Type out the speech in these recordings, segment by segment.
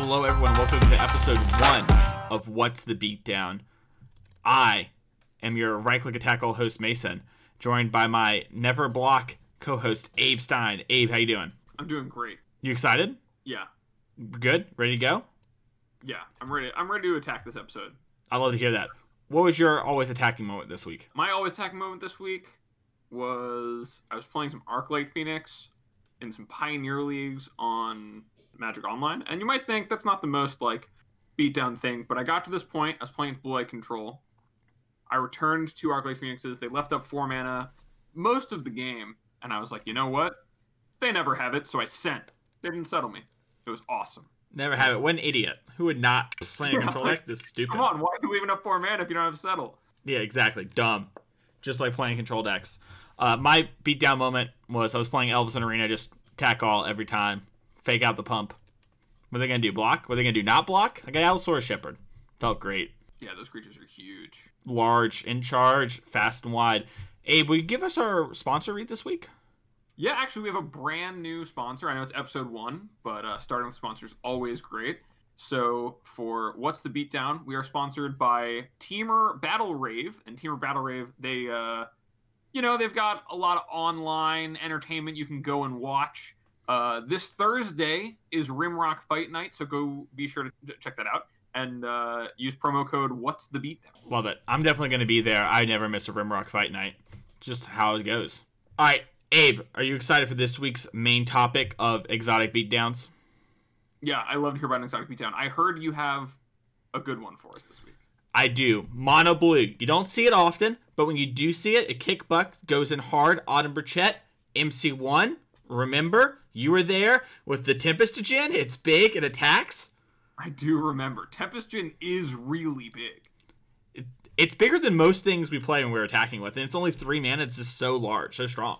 welcome to episode one of What's the Beatdown. I am your right click attack all host Mason, joined by my never block co-host Abe Stein. Abe, how you doing? I'm doing great. You excited? Yeah, Good? Ready to go? yeah. I'm ready. I'm ready to attack this episode. I love to hear that. What was your always attacking moment this week? My always attacking moment this week was I was playing some Arclight Phoenix in some Pioneer leagues on Magic Online, and you might think that's not the most like beatdown thing, but I got to this point. I was playing with Blue Light Control. I returned to Arclight Phoenixes. They left up four mana most of the game, and I was like, you know what? They never have it, so I sent. They didn't settle me. It was awesome. Never have it. What an idiot. Who would not play a Yeah, control like, deck? This is stupid. Come on, why are you leaving up four mana if you don't have settle? Yeah, exactly. Dumb. Just like playing control decks. Uh, my beatdown moment was I was playing Elves in Arena, just tack all every time, fake out the pump. What are they gonna do? Block? What are they gonna do? Not block? I got Allosaurus Shepherd. Felt great. Yeah, those creatures are huge. Large, in charge, fast and wide. Abe, will you give us our sponsor read this week? Yeah, actually, we have a brand new sponsor. I know it's episode one, but uh, starting with sponsors always great. So for what's the beatdown, we are sponsored by Temur Battle Rage, and Temur Battle Rage, they, uh, you know, they've got a lot of online entertainment you can go and watch. Uh, this Thursday is Rimrock Fight Night, so go be sure to check that out and uh, use promo code What's the Beatdown. Love it. I'm definitely gonna be there. I never miss a Rimrock fight night. Just how it goes. All right, Abe, are you excited for this week's main topic of exotic beatdowns? Yeah, I love to hear about an exotic beatdown. I heard you have a good one for us this week. I do. Mono blue. You don't see it often, but when you do see it, a kick buck goes in hard. Autumn Burchett, MC1. Remember, you were there with the Tempestogen. It's big. It attacks. I do remember. Tempest Djinn is really big. It, it's bigger than most things we play when we're attacking with, and it's only three mana. It's just so large, so strong.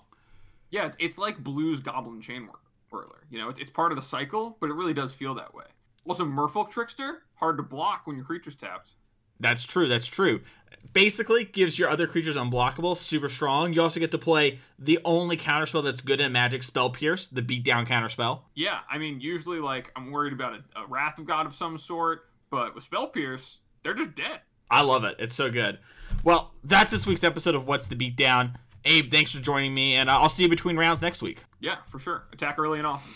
Yeah, it's, it's like Blue's Goblin Chain Whir- Whirler. You know, it's, it's part of the cycle, but it really does feel that way. Also, Merfolk Trickster, hard to block when your creature's tapped. That's true. That's true. Basically, gives your other creatures unblockable, super strong. You also get to play the only counterspell that's good in Magic, Spell Pierce, the beatdown counterspell. Yeah, I mean, usually, like, I'm worried about a, a Wrath of God of some sort, but with Spell Pierce, they're just dead. I love it. It's so good. Well, that's this week's episode of What's the Beatdown. Abe, thanks for joining me, and I'll see you between rounds next week. Yeah, for sure. Attack early and often.